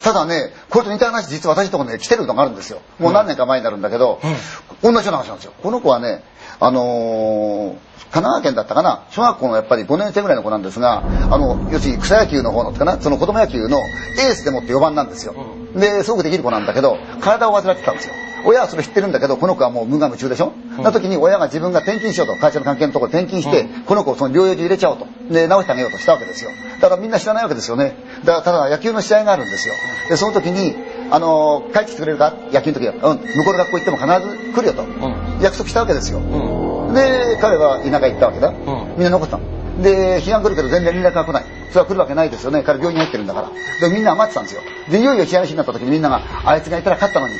ただね、これと似た話、実は私のところね、来てるのがあるんですよ。もう何年か前になるんだけど、同じような話なんですよ。この子はね、あのー神奈川県だったかな、小学校のやっぱり5年生ぐらいの子なんですが、あの、要するに草野球の方のかな、その子供野球のエースでもって4番なんですよ。で、すごくできる子なんだけど、体を患ってたんですよ。親はそれ知ってるんだけど、この子はもう無我夢中でしょ、うん、な時に親が自分が転勤しようと、会社の関係のところで転勤して、うん、この子をその療養所入れちゃおうと。で、治してあげようとしたわけですよ。だからみんな知らないわけですよね。だからただ野球の試合があるんですよ。で、その時に、あのー、帰ってきてくれるか野球の時は、うん、向こうの学校行っても必ず来るよと。うん、約束したわけですよ。で、彼は田舎行ったわけだ。みんな残ったの。で、批判来るけど全然連絡が来ない。それは来るわけないですよね。彼病院に入ってるんだから。で、みんな待ってたんですよ。で、いよいよ試合の日になった時にみんなが、あいつがいたら勝ったのに、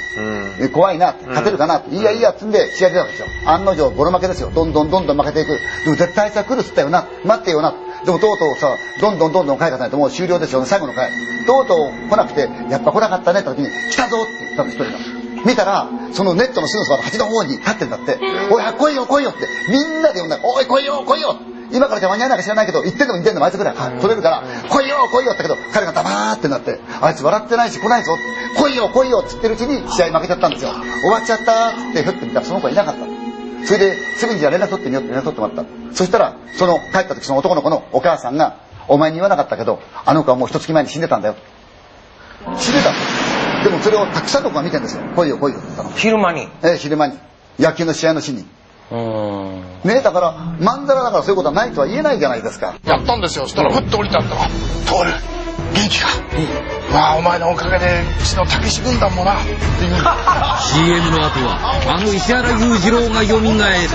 うん、怖いな、勝てるかな、いいやいいやっつんで試合出たんですよ。案の定、ボロ負けですよ。どんどんどんどん負けていく。でも絶対あいつは来るっつったよな。待ってよな。でもとうとうさ、どんどんどんどん回がないともう終了ですよね、最後の回。とうとう来なくて、やっぱ来なかったねって時に、来たぞって言ったの一人が。見たら、そのネットのすぐそばの端の方に立ってんだって、おい、来いよ来いよって、みんなで呼んだおい、来いよ来いよ今からじゃ間に合わないか知らないけど、1点でも2点でもあいつぐらい取れるから、来いよ来いよってけど、彼がダバーってなって、あいつ笑ってないし来ないぞ、来いよ来いよって言ってるうちに試合負けちゃったんですよ。終わっちゃったってふって見たらその子はいなかった。それで、すぐにじゃあ連絡取ってみようって連絡取ってもらった。そしたら、その帰った時その男の子のお母さんが、お前に言わなかったけど、あの子はもう一月前に死んでたんだよ。死んでたでもそれをたくさんの子が見てんですよ。来いよ来いよって言ったの。昼間にええ、昼間に。野球の試合の日に。ねだから、まんざらだからそういうことはないとは言えないじゃないですか。やったんですよ。そしたら、ふっと降りたったら、通る。元気か、うん、まあお前のおかげでうちのたけし軍団もな。っていう CM の後はあの石原裕次郎がよみがえる